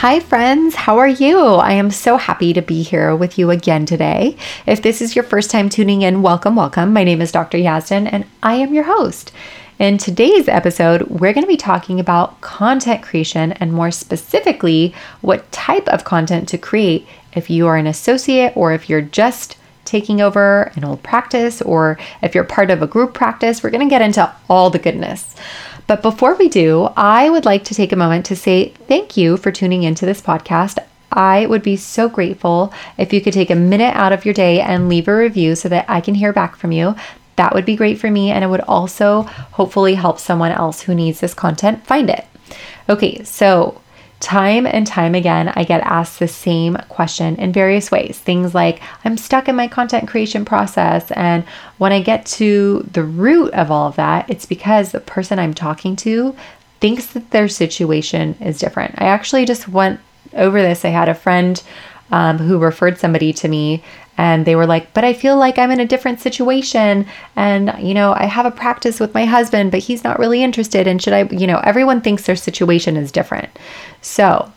Hi, friends. How are you? I am so happy to be here with you again today. If this is your first time tuning in, welcome, welcome. My name is Dr. Yazdan, and I am your host. In today's episode, we're going to be talking about content creation and more specifically, what type of content to create if you are an associate or if you're just taking over an old practice or if you're part of a group practice. We're going to get into all the goodness. But before we do, I would like to take a moment to say thank you for tuning into this podcast. I would be so grateful if you could take a minute out of your day and leave a review so that I can hear back from you. That would be great for me, and it would also hopefully help someone else who needs this content find it. Okay, so Time and time again, I get asked the same question in various ways. Things like, I'm stuck in my content creation process. And when I get to the root of all of that, it's because the person I'm talking to thinks that their situation is different. I actually just went over this. I had a friend um, who referred somebody to me and they were like but i feel like i'm in a different situation and you know i have a practice with my husband but he's not really interested and should i you know everyone thinks their situation is different so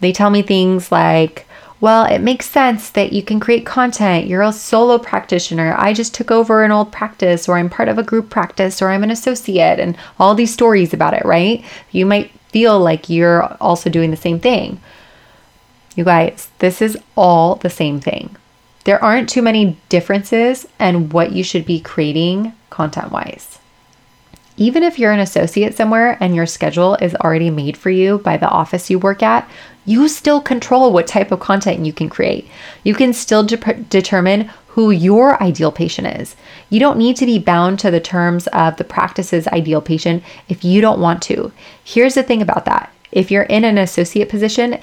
they tell me things like well, it makes sense that you can create content. You're a solo practitioner. I just took over an old practice, or I'm part of a group practice, or I'm an associate, and all these stories about it, right? You might feel like you're also doing the same thing. You guys, this is all the same thing. There aren't too many differences and what you should be creating content wise. Even if you're an associate somewhere and your schedule is already made for you by the office you work at, you still control what type of content you can create. You can still de- determine who your ideal patient is. You don't need to be bound to the terms of the practice's ideal patient if you don't want to. Here's the thing about that if you're in an associate position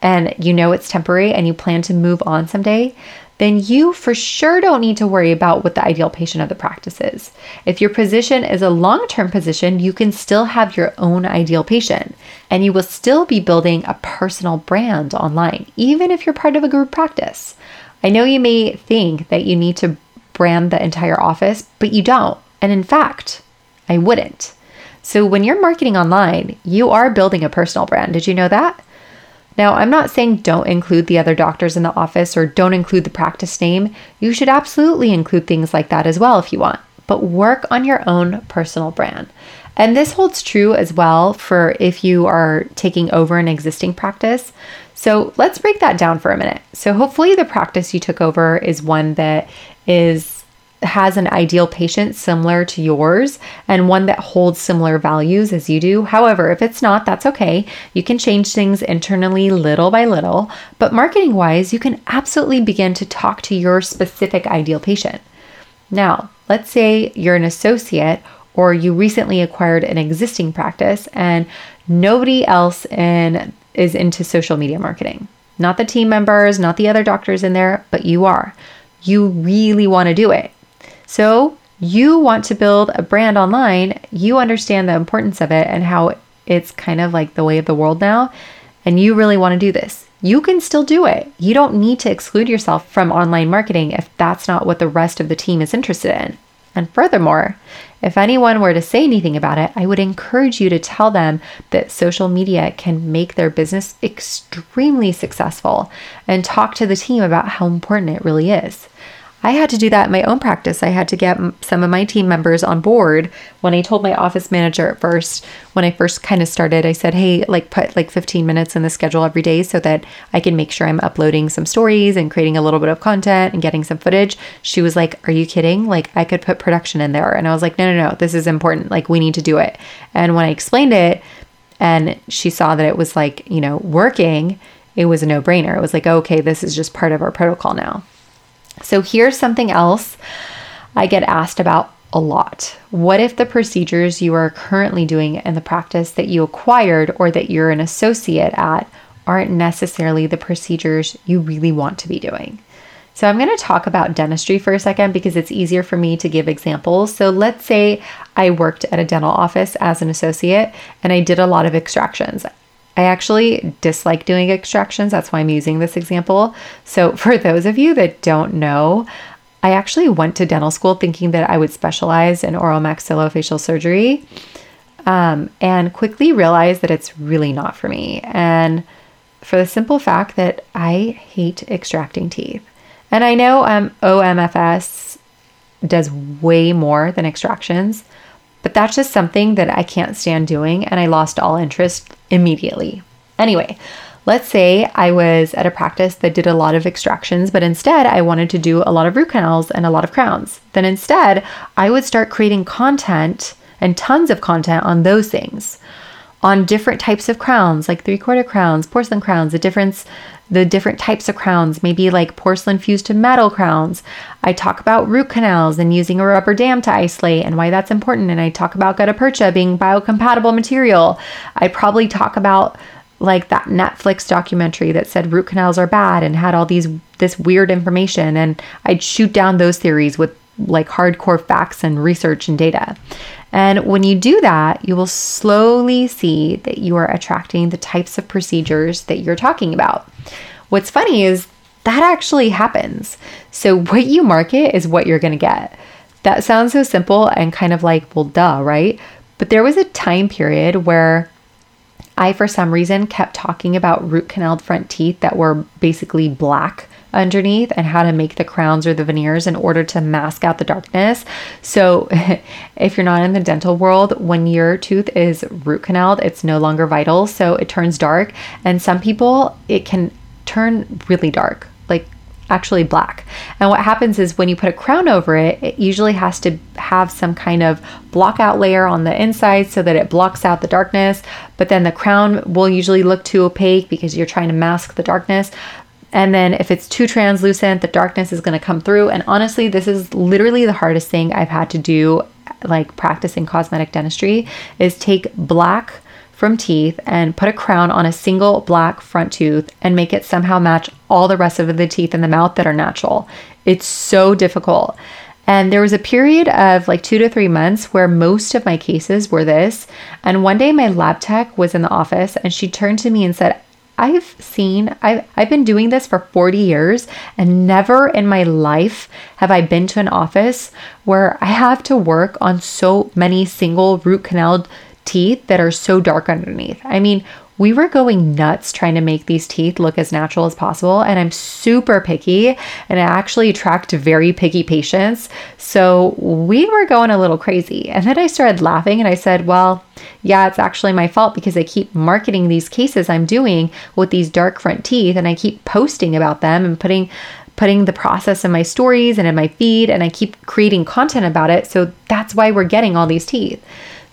and you know it's temporary and you plan to move on someday, then you for sure don't need to worry about what the ideal patient of the practice is. If your position is a long term position, you can still have your own ideal patient and you will still be building a personal brand online, even if you're part of a group practice. I know you may think that you need to brand the entire office, but you don't. And in fact, I wouldn't. So when you're marketing online, you are building a personal brand. Did you know that? Now, I'm not saying don't include the other doctors in the office or don't include the practice name. You should absolutely include things like that as well if you want, but work on your own personal brand. And this holds true as well for if you are taking over an existing practice. So let's break that down for a minute. So, hopefully, the practice you took over is one that is has an ideal patient similar to yours and one that holds similar values as you do. However, if it's not, that's okay. You can change things internally little by little, but marketing wise, you can absolutely begin to talk to your specific ideal patient. Now, let's say you're an associate or you recently acquired an existing practice and nobody else in is into social media marketing. Not the team members, not the other doctors in there, but you are. You really want to do it. So, you want to build a brand online, you understand the importance of it and how it's kind of like the way of the world now, and you really want to do this. You can still do it. You don't need to exclude yourself from online marketing if that's not what the rest of the team is interested in. And furthermore, if anyone were to say anything about it, I would encourage you to tell them that social media can make their business extremely successful and talk to the team about how important it really is. I had to do that in my own practice. I had to get some of my team members on board. When I told my office manager at first, when I first kind of started, I said, hey, like put like 15 minutes in the schedule every day so that I can make sure I'm uploading some stories and creating a little bit of content and getting some footage. She was like, are you kidding? Like, I could put production in there. And I was like, no, no, no, this is important. Like, we need to do it. And when I explained it, and she saw that it was like, you know, working, it was a no brainer. It was like, okay, this is just part of our protocol now. So here's something else I get asked about a lot. What if the procedures you are currently doing in the practice that you acquired or that you're an associate at aren't necessarily the procedures you really want to be doing. So, I'm going to talk about dentistry for a second because it's easier for me to give examples. So, let's say I worked at a dental office as an associate and I did a lot of extractions. I actually dislike doing extractions. That's why I'm using this example. So, for those of you that don't know, I actually went to dental school thinking that I would specialize in oral maxillofacial surgery um, and quickly realized that it's really not for me. And for the simple fact that I hate extracting teeth. And I know um, OMFS does way more than extractions, but that's just something that I can't stand doing, and I lost all interest immediately. Anyway, let's say I was at a practice that did a lot of extractions, but instead I wanted to do a lot of root canals and a lot of crowns. Then instead, I would start creating content and tons of content on those things on different types of crowns, like three quarter crowns, porcelain crowns, the difference, the different types of crowns, maybe like porcelain fused to metal crowns. I talk about root canals and using a rubber dam to isolate and why that's important. And I talk about gutta percha being biocompatible material. I probably talk about like that Netflix documentary that said root canals are bad and had all these this weird information and I'd shoot down those theories with like hardcore facts and research and data. And when you do that, you will slowly see that you are attracting the types of procedures that you're talking about. What's funny is that actually happens. So, what you market is what you're going to get. That sounds so simple and kind of like, well, duh, right? But there was a time period where I, for some reason, kept talking about root canal front teeth that were basically black underneath and how to make the crowns or the veneers in order to mask out the darkness. So, if you're not in the dental world, when your tooth is root canaled, it's no longer vital. So, it turns dark. And some people, it can turn really dark, like actually black. And what happens is when you put a crown over it, it usually has to have some kind of block out layer on the inside so that it blocks out the darkness. But then the crown will usually look too opaque because you're trying to mask the darkness. And then if it's too translucent, the darkness is going to come through. And honestly, this is literally the hardest thing I've had to do, like practicing cosmetic dentistry, is take black from teeth and put a crown on a single black front tooth and make it somehow match all the rest of the teeth in the mouth that are natural. It's so difficult. And there was a period of like two to three months where most of my cases were this. And one day my lab tech was in the office and she turned to me and said, I've seen, I've, I've been doing this for 40 years, and never in my life have I been to an office where I have to work on so many single root canal teeth that are so dark underneath. I mean, we were going nuts trying to make these teeth look as natural as possible. And I'm super picky and I actually attract very picky patients. So we were going a little crazy. And then I started laughing and I said, Well, yeah, it's actually my fault because I keep marketing these cases I'm doing with these dark front teeth and I keep posting about them and putting putting the process in my stories and in my feed and I keep creating content about it. So that's why we're getting all these teeth.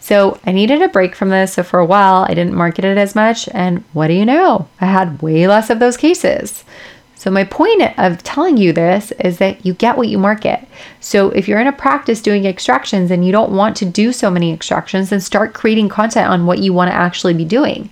So I needed a break from this. So for a while, I didn't market it as much. And what do you know? I had way less of those cases. So, my point of telling you this is that you get what you market. So, if you're in a practice doing extractions and you don't want to do so many extractions, then start creating content on what you want to actually be doing.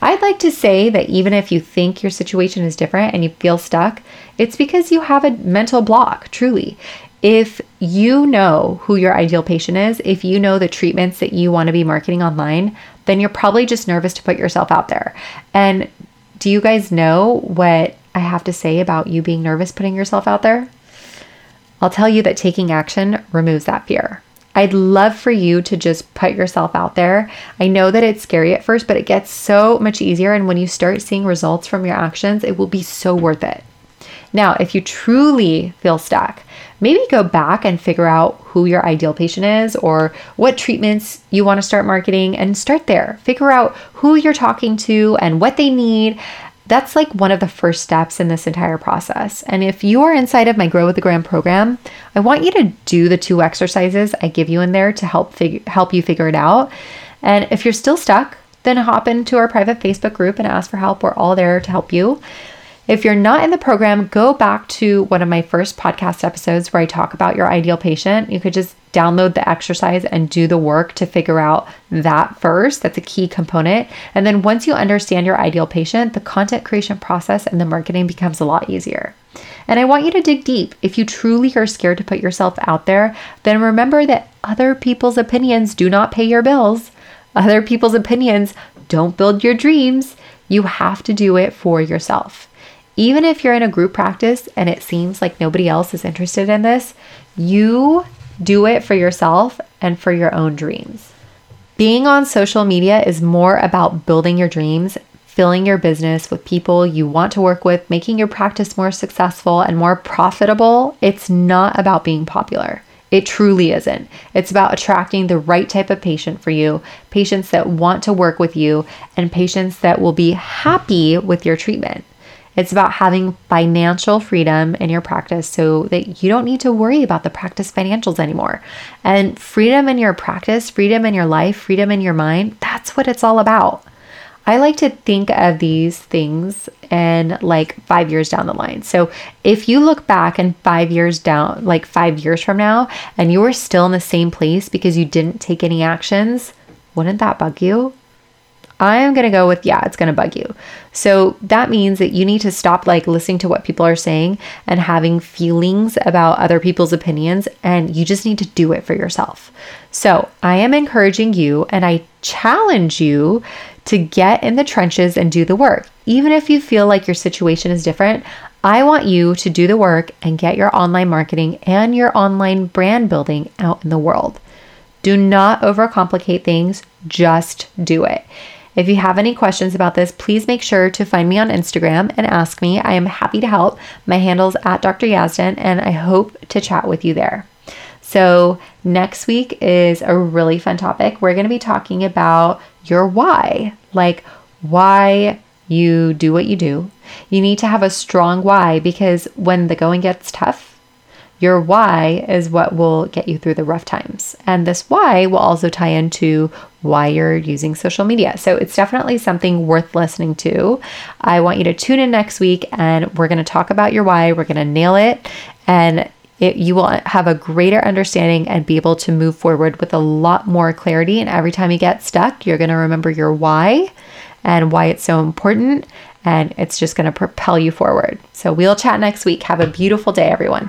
I'd like to say that even if you think your situation is different and you feel stuck, it's because you have a mental block, truly if you know who your ideal patient is, if you know the treatments that you want to be marketing online, then you're probably just nervous to put yourself out there. And do you guys know what I have to say about you being nervous putting yourself out there? I'll tell you that taking action removes that fear. I'd love for you to just put yourself out there. I know that it's scary at first, but it gets so much easier. And when you start seeing results from your actions, it will be so worth it. Now, if you truly feel stuck, maybe go back and figure out who your ideal patient is or what treatments you want to start marketing and start there. Figure out who you're talking to and what they need. That's like one of the first steps in this entire process. And if you are inside of my Grow with the Gram program, I want you to do the two exercises I give you in there to help figure help you figure it out. And if you're still stuck, then hop into our private Facebook group and ask for help. We're all there to help you. If you're not in the program, go back to one of my first podcast episodes where I talk about your ideal patient. You could just download the exercise and do the work to figure out that first. That's a key component. And then once you understand your ideal patient, the content creation process and the marketing becomes a lot easier. And I want you to dig deep. If you truly are scared to put yourself out there, then remember that other people's opinions do not pay your bills. Other people's opinions don't build your dreams. You have to do it for yourself. Even if you're in a group practice and it seems like nobody else is interested in this, you do it for yourself and for your own dreams. Being on social media is more about building your dreams, filling your business with people you want to work with, making your practice more successful and more profitable. It's not about being popular. It truly isn't. It's about attracting the right type of patient for you, patients that want to work with you, and patients that will be happy with your treatment. It's about having financial freedom in your practice so that you don't need to worry about the practice financials anymore. And freedom in your practice, freedom in your life, freedom in your mind, that's what it's all about. I like to think of these things and like five years down the line. So if you look back and five years down, like five years from now, and you are still in the same place because you didn't take any actions, wouldn't that bug you? I am going to go with, yeah, it's going to bug you. So that means that you need to stop like listening to what people are saying and having feelings about other people's opinions, and you just need to do it for yourself. So I am encouraging you and I challenge you to get in the trenches and do the work. Even if you feel like your situation is different, I want you to do the work and get your online marketing and your online brand building out in the world. Do not overcomplicate things, just do it. If you have any questions about this, please make sure to find me on Instagram and ask me. I am happy to help. My handle's at Dr. Yazdan, and I hope to chat with you there. So, next week is a really fun topic. We're going to be talking about your why, like why you do what you do. You need to have a strong why because when the going gets tough, your why is what will get you through the rough times. And this why will also tie into why you're using social media. So it's definitely something worth listening to. I want you to tune in next week and we're going to talk about your why. We're going to nail it and it, you will have a greater understanding and be able to move forward with a lot more clarity. And every time you get stuck, you're going to remember your why and why it's so important. And it's just going to propel you forward. So we'll chat next week. Have a beautiful day, everyone.